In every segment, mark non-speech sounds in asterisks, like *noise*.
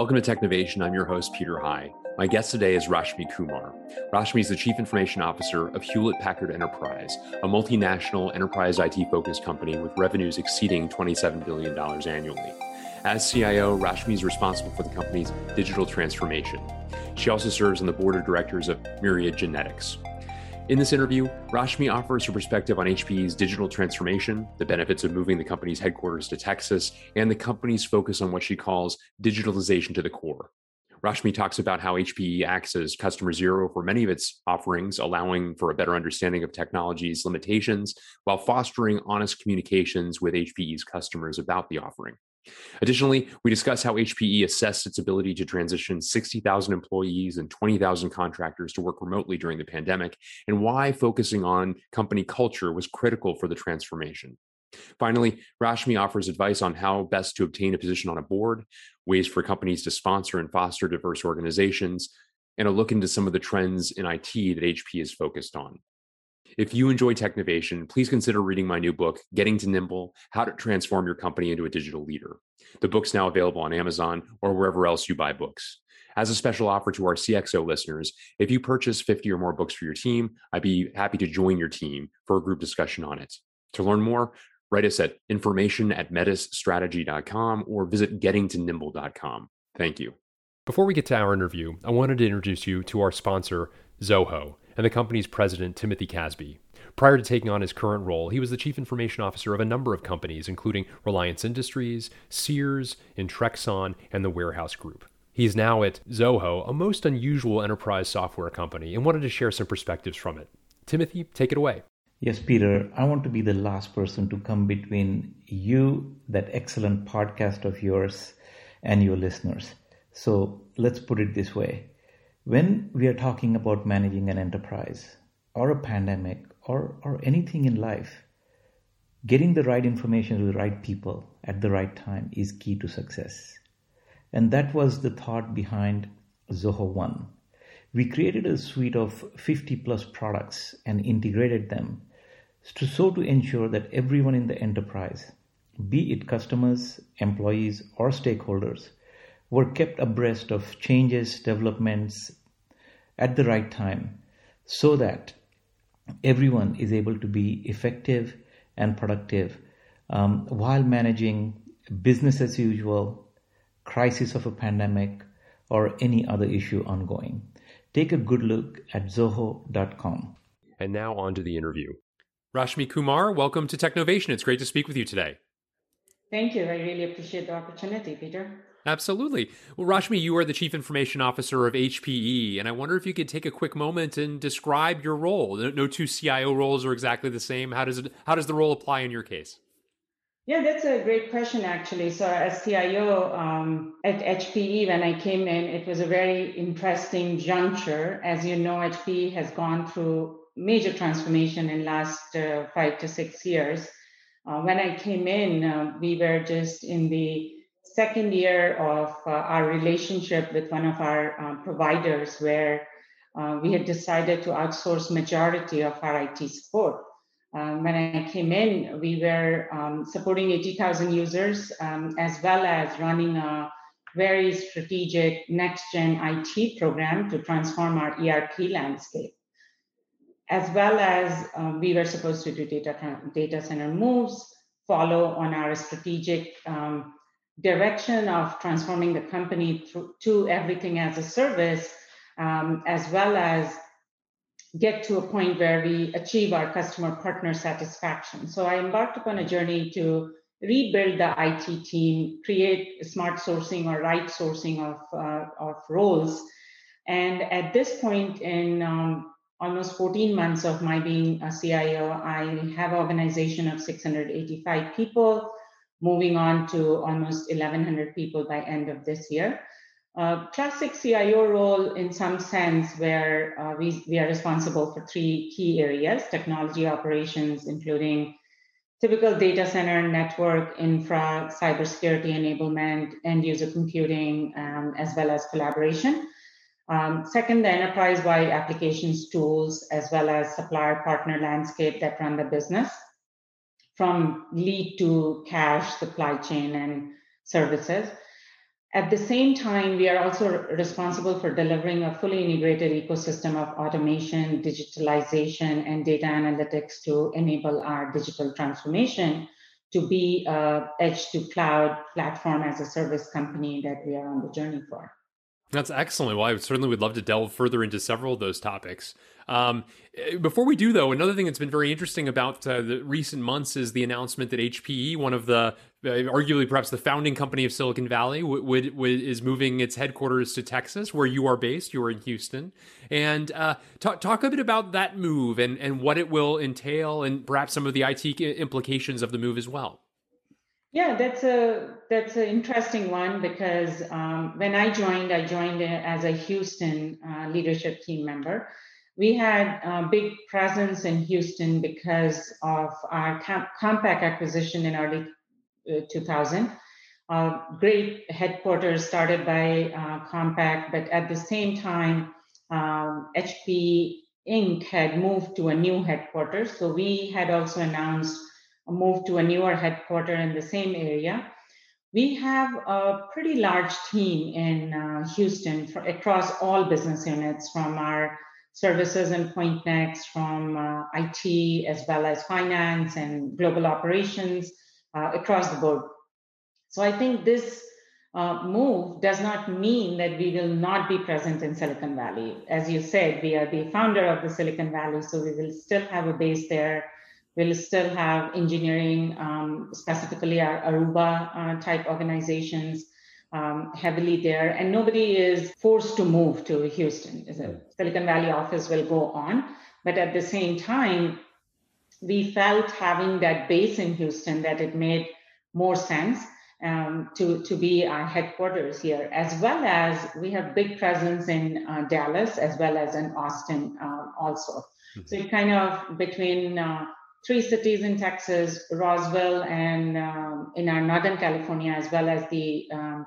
Welcome to Technovation. I'm your host, Peter High. My guest today is Rashmi Kumar. Rashmi is the Chief Information Officer of Hewlett Packard Enterprise, a multinational enterprise IT focused company with revenues exceeding $27 billion annually. As CIO, Rashmi is responsible for the company's digital transformation. She also serves on the board of directors of Myriad Genetics. In this interview, Rashmi offers her perspective on HPE's digital transformation, the benefits of moving the company's headquarters to Texas, and the company's focus on what she calls digitalization to the core. Rashmi talks about how HPE acts as customer zero for many of its offerings, allowing for a better understanding of technology's limitations while fostering honest communications with HPE's customers about the offering. Additionally, we discuss how HPE assessed its ability to transition 60,000 employees and 20,000 contractors to work remotely during the pandemic, and why focusing on company culture was critical for the transformation. Finally, Rashmi offers advice on how best to obtain a position on a board, ways for companies to sponsor and foster diverse organizations, and a look into some of the trends in IT that HP is focused on. If you enjoy Technovation, please consider reading my new book, Getting to Nimble How to Transform Your Company into a Digital Leader. The book's now available on Amazon or wherever else you buy books. As a special offer to our CXO listeners, if you purchase 50 or more books for your team, I'd be happy to join your team for a group discussion on it. To learn more, write us at information at metisstrategy.com or visit gettingtonimble.com. Thank you. Before we get to our interview, I wanted to introduce you to our sponsor, Zoho and the company's president, Timothy Casby. Prior to taking on his current role, he was the chief information officer of a number of companies, including Reliance Industries, Sears, Intrexon, and the Warehouse Group. He's now at Zoho, a most unusual enterprise software company, and wanted to share some perspectives from it. Timothy, take it away. Yes, Peter, I want to be the last person to come between you, that excellent podcast of yours, and your listeners. So let's put it this way when we are talking about managing an enterprise or a pandemic or, or anything in life, getting the right information to the right people at the right time is key to success. And that was the thought behind Zoho One. We created a suite of 50 plus products and integrated them to, so to ensure that everyone in the enterprise, be it customers, employees, or stakeholders, were kept abreast of changes, developments, at the right time so that everyone is able to be effective and productive um, while managing business as usual, crisis of a pandemic, or any other issue ongoing. Take a good look at zoho.com. And now on to the interview. Rashmi Kumar, welcome to Technovation. It's great to speak with you today. Thank you. I really appreciate the opportunity, Peter. Absolutely. Well, Rashmi, you are the Chief Information Officer of HPE, and I wonder if you could take a quick moment and describe your role. No two CIO roles are exactly the same. How does it? How does the role apply in your case? Yeah, that's a great question, actually. So, as CIO um, at HPE, when I came in, it was a very interesting juncture. As you know, HPE has gone through major transformation in last uh, five to six years. Uh, when I came in, uh, we were just in the second year of uh, our relationship with one of our um, providers where uh, we had decided to outsource majority of our IT support. Um, when I came in, we were um, supporting 80,000 users um, as well as running a very strategic next gen IT program to transform our ERP landscape. As well as um, we were supposed to do data, data center moves, follow on our strategic um, direction of transforming the company to everything as a service, um, as well as get to a point where we achieve our customer partner satisfaction. So I embarked upon a journey to rebuild the IT team, create smart sourcing or right sourcing of, uh, of roles. And at this point in um, almost 14 months of my being a CIO, I have an organization of 685 people moving on to almost 1,100 people by end of this year. Uh, classic CIO role in some sense where uh, we, we are responsible for three key areas, technology operations, including typical data center, network, infra, cybersecurity enablement, end user computing, um, as well as collaboration. Um, second, the enterprise-wide applications tools, as well as supplier partner landscape that run the business from lead to cash, supply chain, and services. At the same time, we are also responsible for delivering a fully integrated ecosystem of automation, digitalization, and data analytics to enable our digital transformation to be a edge to cloud platform as a service company that we are on the journey for. That's excellent. Well, I certainly would love to delve further into several of those topics. Um, before we do, though, another thing that's been very interesting about uh, the recent months is the announcement that HPE, one of the uh, arguably perhaps the founding company of Silicon Valley, w- w- w- is moving its headquarters to Texas, where you are based. You are in Houston, and uh, talk talk a bit about that move and and what it will entail, and perhaps some of the IT implications of the move as well. Yeah, that's a that's an interesting one because um, when I joined, I joined as a Houston uh, leadership team member. We had a big presence in Houston because of our Compaq acquisition in early uh, 2000. Uh, great headquarters started by uh, Compaq, but at the same time, um, HP Inc. had moved to a new headquarters. So we had also announced moved to a newer headquarter in the same area. We have a pretty large team in uh, Houston for, across all business units from our services and Pointnext from uh, IT as well as finance and global operations uh, across the board. So I think this uh, move does not mean that we will not be present in Silicon Valley. As you said, we are the founder of the Silicon Valley, so we will still have a base there We'll still have engineering, um, specifically our Aruba uh, type organizations um, heavily there. And nobody is forced to move to Houston. The hmm. Silicon Valley office will go on. But at the same time, we felt having that base in Houston that it made more sense um, to, to be our headquarters here, as well as we have big presence in uh, Dallas as well as in Austin uh, also. Mm-hmm. So it kind of between uh, three cities in Texas, Roseville, and um, in our Northern California, as well as the um,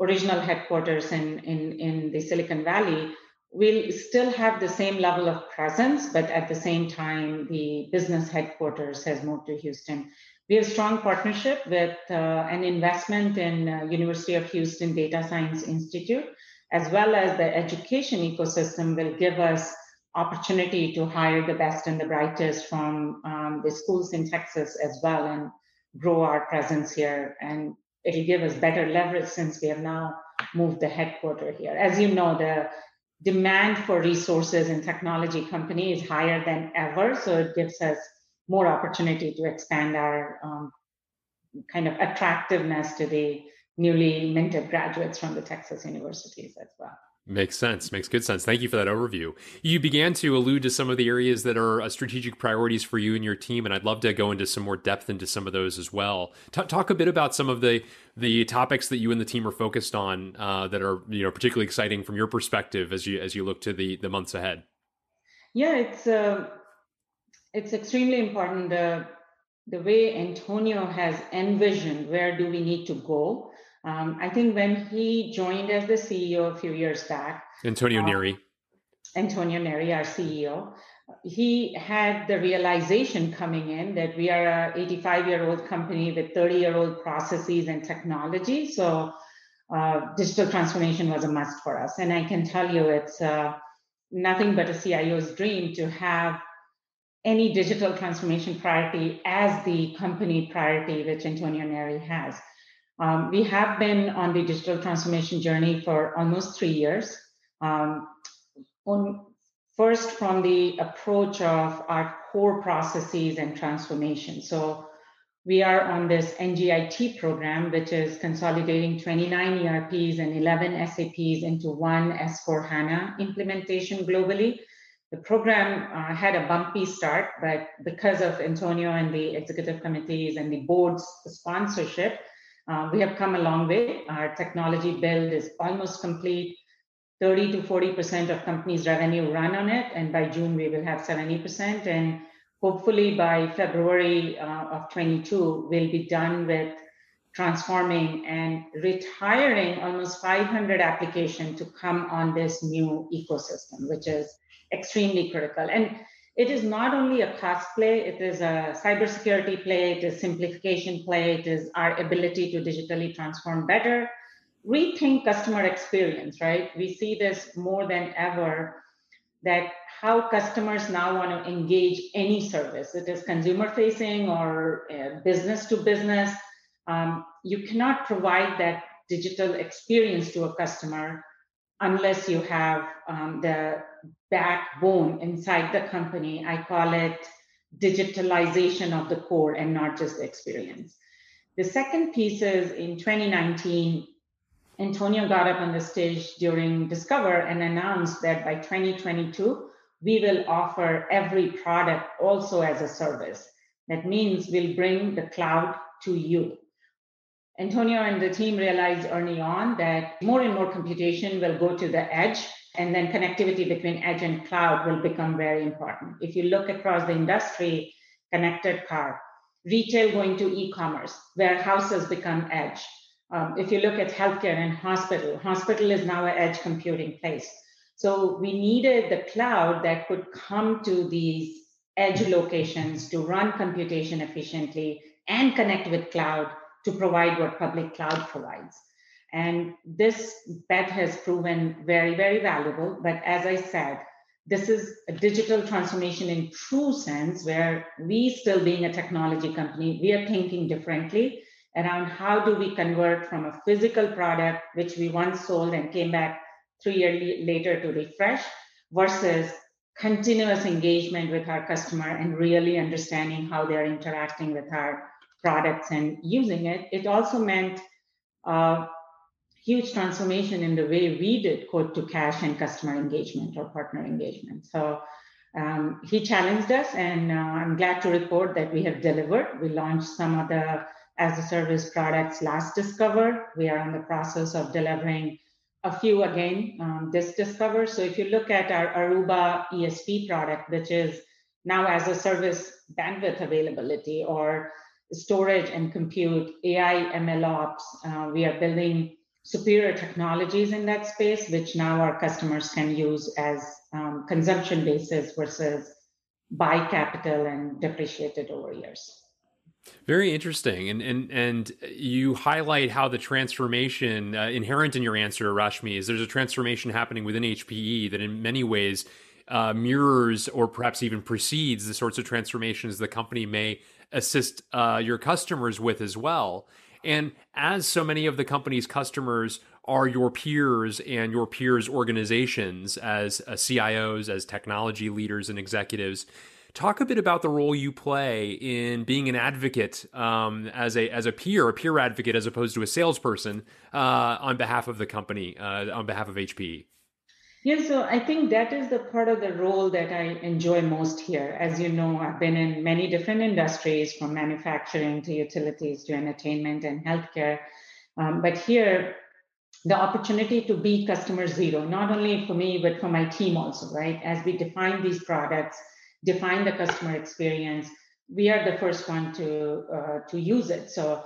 original headquarters in, in, in the Silicon Valley, we'll still have the same level of presence, but at the same time, the business headquarters has moved to Houston. We have strong partnership with uh, an investment in uh, University of Houston Data Science Institute, as well as the education ecosystem will give us opportunity to hire the best and the brightest from um, the schools in Texas as well and grow our presence here. And it'll give us better leverage since we have now moved the headquarter here. As you know, the demand for resources in technology company is higher than ever. So it gives us more opportunity to expand our um, kind of attractiveness to the newly minted graduates from the Texas universities as well. Makes sense. Makes good sense. Thank you for that overview. You began to allude to some of the areas that are uh, strategic priorities for you and your team, and I'd love to go into some more depth into some of those as well. T- talk a bit about some of the the topics that you and the team are focused on uh, that are you know particularly exciting from your perspective as you as you look to the the months ahead. Yeah, it's uh, it's extremely important. the the way Antonio has envisioned where do we need to go um, I think when he joined as the CEO a few years back, Antonio uh, Neri. Antonio Neri, our CEO, he had the realization coming in that we are a 85 year old company with 30 year old processes and technology. So uh, digital transformation was a must for us. And I can tell you it's uh, nothing but a CIO's dream to have any digital transformation priority as the company priority, which Antonio Neri has. Um, we have been on the digital transformation journey for almost three years. Um, on, first, from the approach of our core processes and transformation. So, we are on this NGIT program, which is consolidating 29 ERPs and 11 SAPs into one S4 HANA implementation globally. The program uh, had a bumpy start, but because of Antonio and the executive committees and the board's sponsorship, uh, we have come a long way. Our technology build is almost complete. 30 to 40% of companies' revenue run on it. And by June, we will have 70%. And hopefully by February uh, of 22, we'll be done with transforming and retiring almost 500 applications to come on this new ecosystem, which is extremely critical. And it is not only a cost play, it is a cybersecurity play, it is simplification play, it is our ability to digitally transform better. rethink customer experience, right? We see this more than ever that how customers now want to engage any service, it is consumer facing or uh, business to business. Um, you cannot provide that digital experience to a customer unless you have um, the backbone inside the company. I call it digitalization of the core and not just the experience. The second piece is in 2019, Antonio got up on the stage during Discover and announced that by 2022, we will offer every product also as a service. That means we'll bring the cloud to you. Antonio and the team realized early on that more and more computation will go to the edge, and then connectivity between edge and cloud will become very important. If you look across the industry, connected car, retail going to e commerce, warehouses become edge. Um, if you look at healthcare and hospital, hospital is now an edge computing place. So we needed the cloud that could come to these edge locations to run computation efficiently and connect with cloud to provide what public cloud provides. And this bet has proven very, very valuable. But as I said, this is a digital transformation in true sense, where we still being a technology company, we are thinking differently around how do we convert from a physical product, which we once sold and came back three years later to refresh, versus continuous engagement with our customer and really understanding how they're interacting with our products and using it. It also meant a huge transformation in the way we did quote to cash and customer engagement or partner engagement. So um, he challenged us, and uh, I'm glad to report that we have delivered. We launched some of the as a service products last Discover. We are in the process of delivering a few again um, this Discover. So if you look at our Aruba ESP product, which is now as a service bandwidth availability or storage and compute, AI, ML ops. Uh, we are building superior technologies in that space, which now our customers can use as um, consumption basis versus buy capital and depreciated over years. Very interesting, and and and you highlight how the transformation uh, inherent in your answer, Rashmi, is there's a transformation happening within HPE that in many ways uh, mirrors or perhaps even precedes the sorts of transformations the company may assist uh, your customers with as well. And as so many of the company's customers are your peers and your peers' organizations as uh, CIOs, as technology leaders and executives, talk a bit about the role you play in being an advocate um, as a as a peer, a peer advocate, as opposed to a salesperson uh, on behalf of the company, uh, on behalf of HPE. Yeah, so I think that is the part of the role that I enjoy most here. As you know, I've been in many different industries from manufacturing to utilities to entertainment and healthcare. Um, but here, the opportunity to be customer zero, not only for me, but for my team also, right? As we define these products, define the customer experience, we are the first one to uh, to use it. So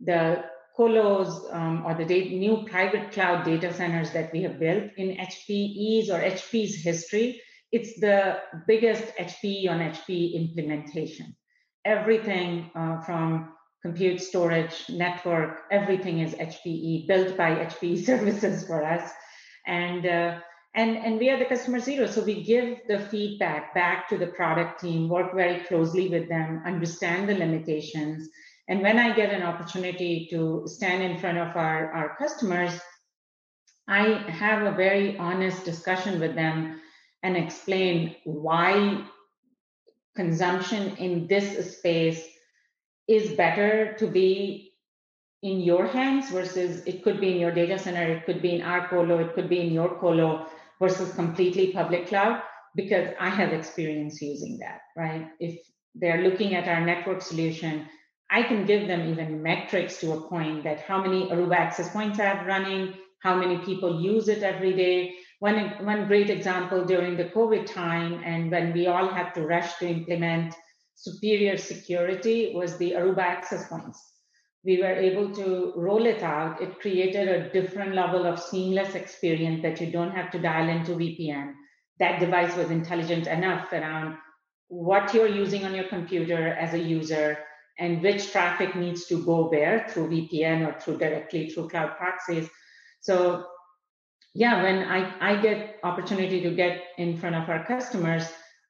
the colos um, or the new private cloud data centers that we have built in HPE's or HP's history, it's the biggest HPE on HPE implementation. Everything uh, from compute storage, network, everything is HPE, built by HPE *laughs* services for us. And, uh, and, and we are the customer zero. So we give the feedback back to the product team, work very closely with them, understand the limitations, and when I get an opportunity to stand in front of our, our customers, I have a very honest discussion with them and explain why consumption in this space is better to be in your hands versus it could be in your data center, it could be in our colo, it could be in your colo versus completely public cloud because I have experience using that, right? If they're looking at our network solution, I can give them even metrics to a point that how many Aruba access points I have running, how many people use it every day. One, one great example during the COVID time and when we all had to rush to implement superior security was the Aruba access points. We were able to roll it out. It created a different level of seamless experience that you don't have to dial into VPN. That device was intelligent enough around what you're using on your computer as a user, and which traffic needs to go where through VPN or through directly through cloud proxies. So yeah, when I, I get opportunity to get in front of our customers,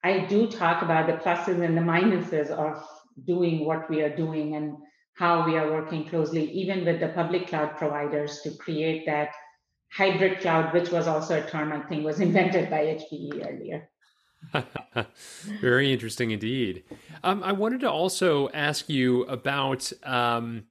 I do talk about the pluses and the minuses of doing what we are doing and how we are working closely, even with the public cloud providers to create that hybrid cloud, which was also a term I think was *laughs* invented by HPE earlier. *laughs* Very interesting indeed. Um, I wanted to also ask you about um,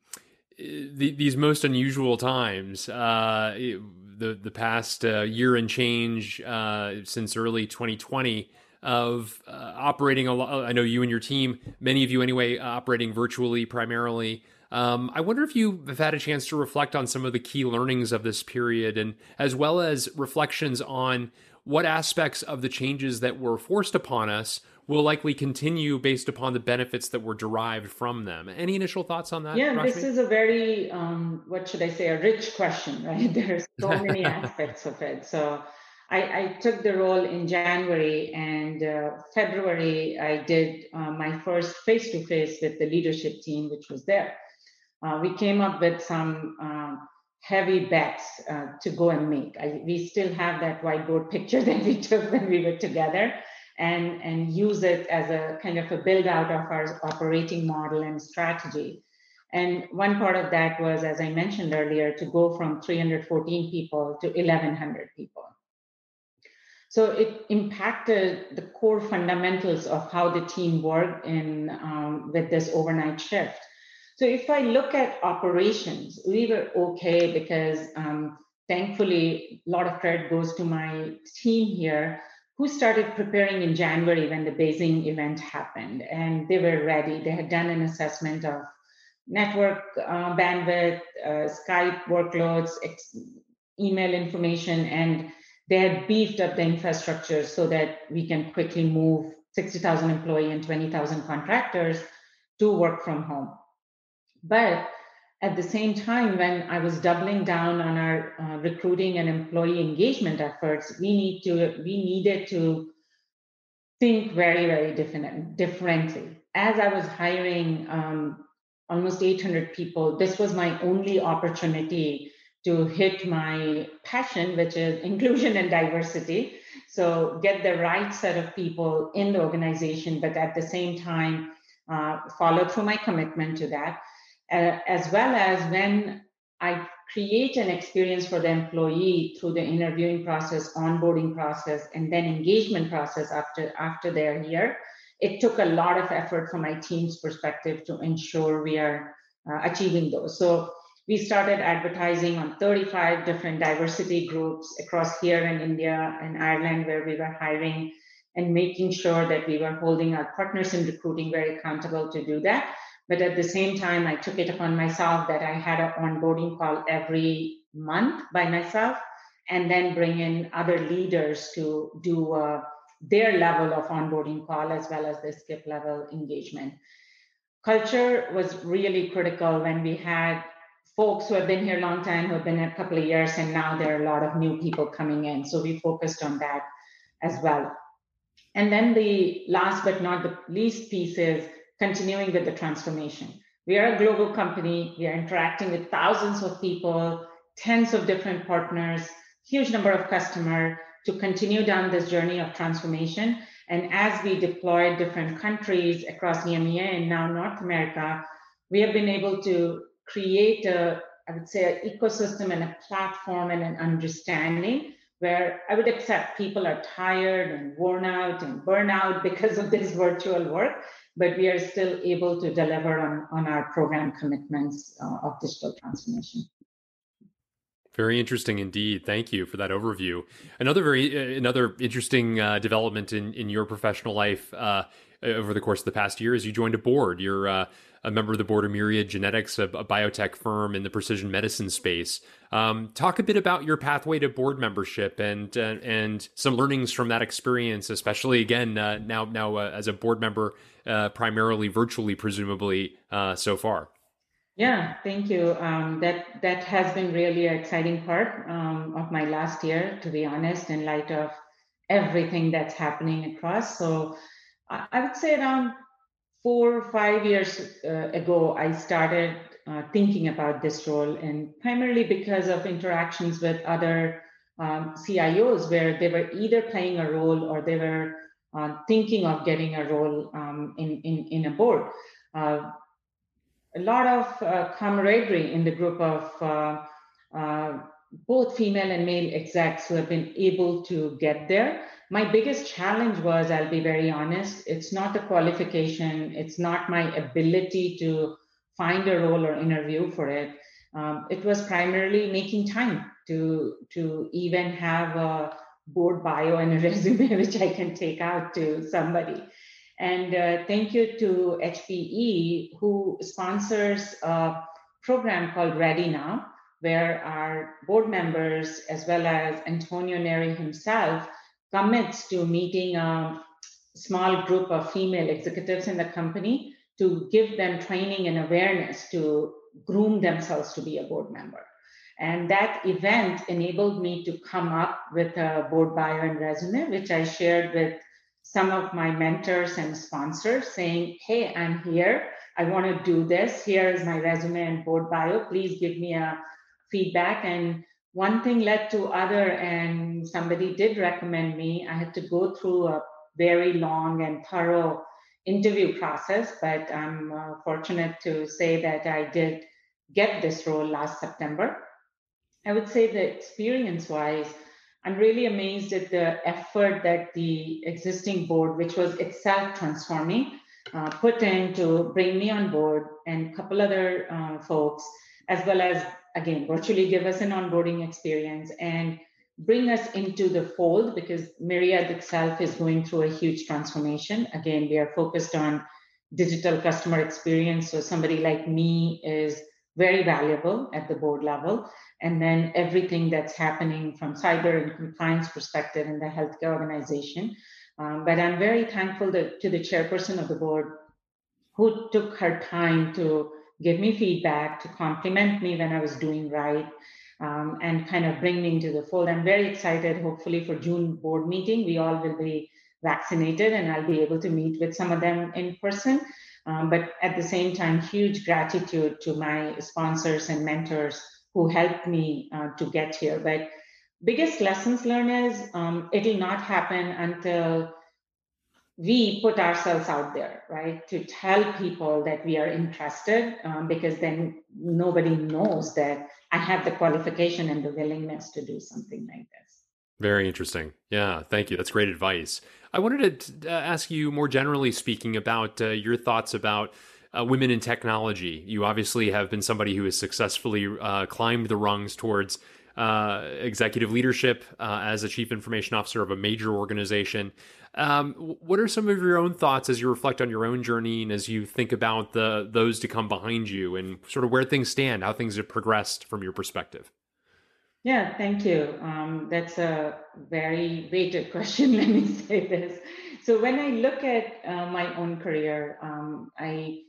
the, these most unusual times. Uh, the the past uh, year and change uh, since early 2020 of uh, operating a lot. I know you and your team, many of you anyway, operating virtually primarily. Um, I wonder if you have had a chance to reflect on some of the key learnings of this period, and as well as reflections on what aspects of the changes that were forced upon us will likely continue based upon the benefits that were derived from them. Any initial thoughts on that? Yeah, Rashmi? this is a very, um, what should I say, a rich question, *laughs* right? There's so *laughs* many aspects of it. So I, I, took the role in January and uh, February, I did uh, my first face to face with the leadership team, which was there. Uh, we came up with some uh, heavy bets uh, to go and make. I, we still have that whiteboard *laughs* picture that we took when we were together and, and use it as a kind of a build out of our operating model and strategy. And one part of that was, as I mentioned earlier, to go from 314 people to 1,100 people. So it impacted the core fundamentals of how the team worked in um, with this overnight shift. So if I look at operations, we were okay because um, thankfully a lot of credit goes to my team here who started preparing in January when the Beijing event happened. And they were ready. They had done an assessment of network uh, bandwidth, uh, Skype workloads, ex- email information, and they had beefed up the infrastructure so that we can quickly move 60,000 employee and 20,000 contractors to work from home. But at the same time, when I was doubling down on our uh, recruiting and employee engagement efforts, we need to we needed to think very very different differently. As I was hiring um, almost 800 people, this was my only opportunity to hit my passion, which is inclusion and diversity. So get the right set of people in the organization, but at the same time, uh, follow through my commitment to that uh, as well as when I create an experience for the employee through the interviewing process, onboarding process, and then engagement process after after they're here. It took a lot of effort from my team's perspective to ensure we are uh, achieving those. So we started advertising on 35 different diversity groups across here in India and Ireland, where we were hiring and making sure that we were holding our partners in recruiting very accountable to do that. But at the same time, I took it upon myself that I had an onboarding call every month by myself and then bring in other leaders to do uh, their level of onboarding call as well as the skip level engagement. Culture was really critical when we had folks who have been here a long time, who have been a couple of years, and now there are a lot of new people coming in. So we focused on that as well. And then the last but not the least piece is continuing with the transformation. We are a global company. We are interacting with thousands of people, tens of different partners, huge number of customers to continue down this journey of transformation. And as we deploy different countries across EMEA and now North America, we have been able to create a, I would say, an ecosystem and a platform and an understanding where I would accept people are tired and worn out and burnout because of this *laughs* virtual work but we are still able to deliver on, on our program commitments uh, of digital transformation. Very interesting indeed. Thank you for that overview. Another very uh, another interesting uh, development in in your professional life uh, over the course of the past year is you joined a board. You're uh, a member of the board of Myriad Genetics, a, a biotech firm in the precision medicine space. Um, talk a bit about your pathway to board membership and uh, and some learnings from that experience, especially again uh, now now uh, as a board member, uh, primarily virtually, presumably uh, so far. Yeah, thank you. Um, that that has been really an exciting part um, of my last year, to be honest, in light of everything that's happening across. So I, would say around four or five years uh, ago, I started uh, thinking about this role, and primarily because of interactions with other um, CIOs where they were either playing a role or they were uh, thinking of getting a role um, in, in, in a board. Uh, a lot of uh, camaraderie in the group of uh, both female and male execs who have been able to get there. My biggest challenge was, I'll be very honest, it's not the qualification, it's not my ability to find a role or interview for it. Um, it was primarily making time to to even have a board bio and a *laughs* resume which I can take out to somebody. And uh, thank you to HPE who sponsors a program called Ready Now, where our board members, as well as Antonio Neri himself, commits to meeting a small group of female executives in the company to give them training and awareness to groom themselves to be a board member. And that event enabled me to come up with a board bio and resume, which I shared with some of my mentors and sponsors saying, Hey, I'm here. I want to do this. Here is my resume and board bio. Please give me a feedback. And one thing led to other, and somebody did recommend me. I had to go through a very long and thorough interview process, but I'm uh, fortunate to say that I did get this role last September. I would say that experience wise, I'm really amazed at the effort that the existing board, which was itself transforming, uh, put in to bring me on board and a couple other uh, folks, as well as, again, virtually give us an onboarding experience and bring us into the fold because Myriad itself is going through a huge transformation. Again, we are focused on digital customer experience. So somebody like me is very valuable at the board level and then everything that's happening from cyber and compliance perspective in the healthcare organization. Um, but I'm very thankful to, to the chairperson of the board who took her time to give me feedback, to compliment me when I was doing right, um, and kind of bring me into the fold. I'm very excited, hopefully, for June board meeting. We all will be vaccinated, and I'll be able to meet with some of them in person. Um, but at the same time, huge gratitude to my sponsors and mentors who helped me uh, to get here. But biggest lessons learned is um, it'll not happen until we put ourselves out there, right? To tell people that we are interested, um, because then nobody knows that I have the qualification and the willingness to do something like this. Very interesting. Yeah, thank you. That's great advice. I wanted to uh, ask you more generally speaking about uh, your thoughts about uh, women in technology. You obviously have been somebody who has successfully uh, climbed the rungs towards uh, executive leadership uh, as a chief information officer of a major organization. Um, what are some of your own thoughts as you reflect on your own journey and as you think about the those to come behind you and sort of where things stand, how things have progressed from your perspective? Yeah, thank you. Um, that's a very weighted *laughs* question. Let me say this. So when I look at uh, my own career, um, I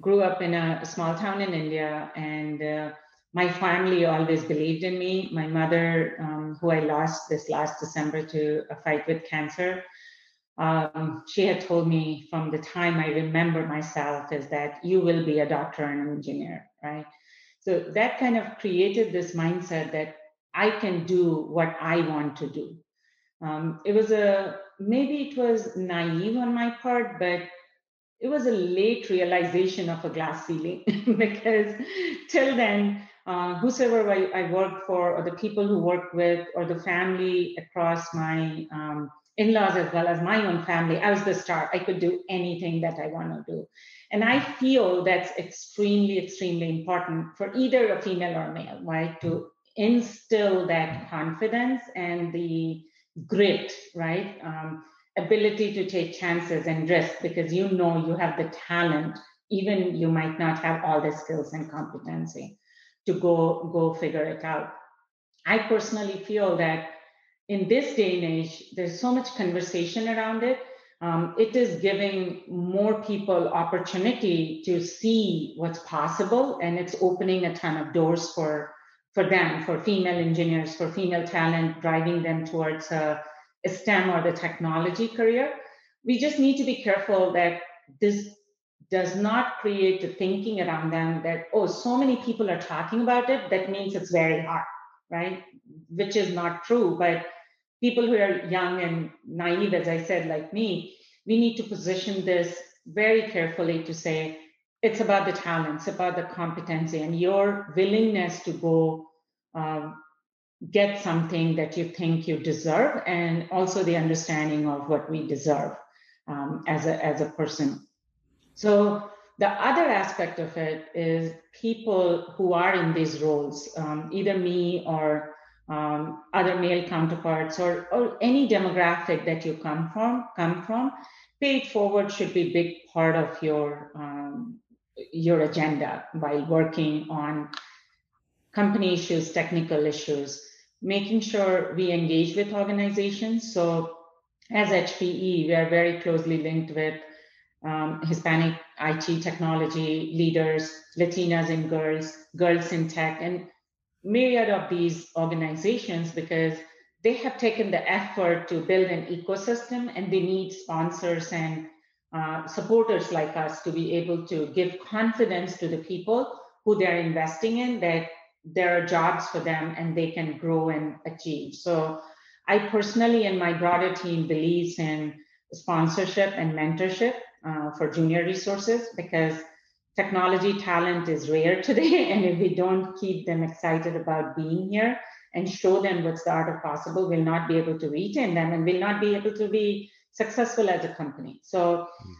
grew up in a small town in India, and uh, my family always believed in me. My mother, um, who I lost this last December to a fight with cancer, um, she had told me from the time I remember myself is that you will be a doctor and an engineer, right? So that kind of created this mindset that I can do what I want to do. Um, it was a maybe it was naive on my part, but it was a late realization of a glass ceiling *laughs* because till then, uh, whosoever I, I, worked for, or the people who worked with, or the family across my um, in laws as well as my own family, I was the star. I could do anything that I want to do. And I feel that's extremely, extremely important for either a female or male, right? To instill that confidence and the grit, right? Um, ability to take chances and risk because you know you have the talent, even you might not have all the skills and competency to go go figure it out. I personally feel that in this day and age, there's so much conversation around it. Um, it is giving more people opportunity to see what's possible, and it's opening a ton of doors for for them, for female engineers, for female talent, driving them towards a, a STEM or the technology career. We just need to be careful that this does not create the thinking around them that, oh, so many people are talking about it, that means it's very hard, right? Which is not true. But people who are young and naive, as I said, like me, we need to position this very carefully to say it's about the talents, about the competency, and your willingness to go um, get something that you think you deserve, and also the understanding of what we deserve um, as a as a person. So the other aspect of it is people who are in these roles, um, either me or um, other male counterparts or, or any demographic that you come from, come from, pay it forward should be a big part of your um, your agenda while working on company issues, technical issues, making sure we engage with organizations. So as HPE, we are very closely linked with um, Hispanic IT technology leaders, Latinas and girls, girls in tech, and myriad of these organizations because they have taken the effort to build an ecosystem and they need sponsors and uh, supporters like us to be able to give confidence to the people who they're investing in that there are jobs for them and they can grow and achieve. So I personally and my broader team believes in sponsorship and mentorship uh, for junior resources because technology talent is rare *laughs* today. And if we don't keep them excited about being here and show them what's the art of possible, we'll not be able to retain them and we'll not be able to be successful as a company. So hmm.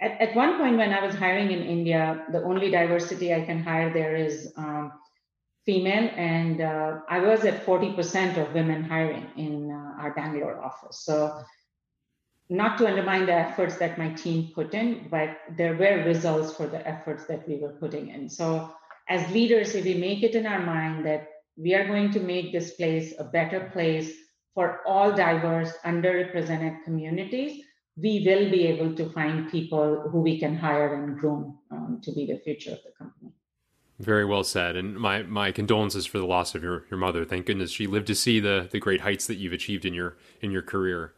at, at one point when I was hiring in India, the only diversity I can hire there is um, female. And uh, I was at 40% of women hiring in uh, our Bangalore office. So not to undermine the efforts that my team put in, but there were results for the efforts that we were putting in. So as leaders, if we make it in our mind that we are going to make this place a better place for all diverse, underrepresented communities, we will be able to find people who we can hire and groom um, to be the future of the company. Very well said, and my my condolences for the loss of your your mother. Thank goodness she lived to see the the great heights that you've achieved in your in your career.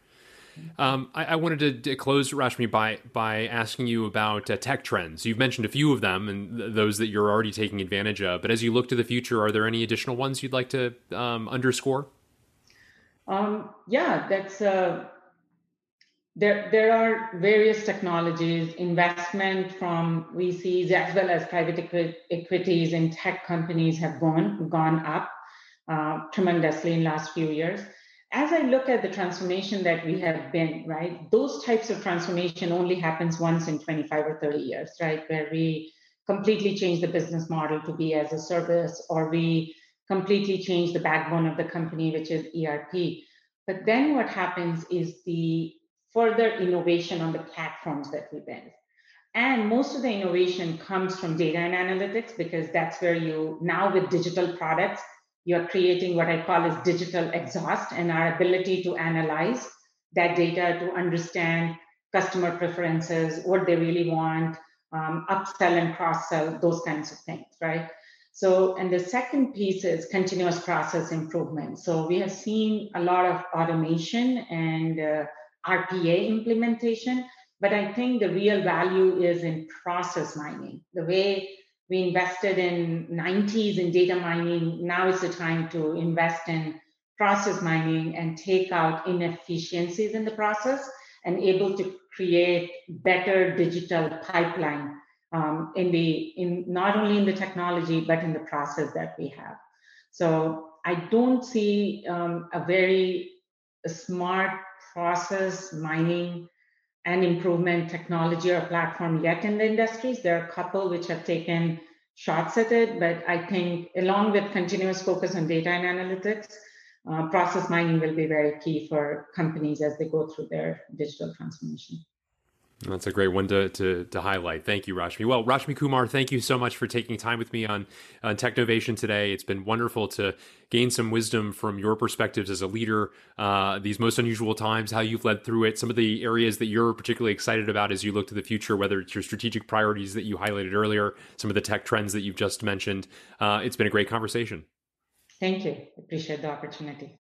Um, I, I, wanted to, to, close, Rashmi, by by asking you about uh, tech trends. You've mentioned a few of them and th- those that you're already taking advantage of. But as you look to the future, are there any additional ones you'd like to um, underscore? Um, yeah, that's uh, there. There are various technologies, investment from VCs as well as private equi- equities in tech companies have gone gone up uh, tremendously in last few years as I look at the transformation that we have been, right, those types of transformation only happens once in 25 or 30 years, right, where we completely change the business model to be as a service or we completely change the backbone of the company, which is ERP. But then what happens is the further innovation on the platforms that we build. And most of the innovation comes from data and analytics because that's where you now with digital products, you're creating what I call as digital exhaust and our ability to analyze that data to understand customer preferences, what they really want, um, upsell and cross sell, those kinds of things, right? So, and the second piece is continuous process improvement. So, we have seen a lot of automation and uh, RPA implementation, but I think the real value is in process mining, the way we invested in 90s in data mining. Now is the time to invest in process mining and take out inefficiencies in the process and able to create better digital pipeline um, in the in not only in the technology but in the process that we have. So I don't see um, a very smart process mining and improvement technology or platform yet in the industries. There are a couple which have taken shots at it, but I think along with continuous focus on data and analytics, uh, process mining will be very key for companies as they go through their digital transformation. That's a great one to, to, to, highlight. Thank you, Rashmi. Well, Rashmi Kumar, thank you so much for taking time with me on, on Technovation today. It's been wonderful to gain some wisdom from your perspectives as a leader, uh, these most unusual times, how you've led through it, some of the areas that you're particularly excited about as you look to the future, whether it's your strategic priorities that you highlighted earlier, some of the tech trends that you've just mentioned. Uh, it's been a great conversation. Thank you. Appreciate the opportunity.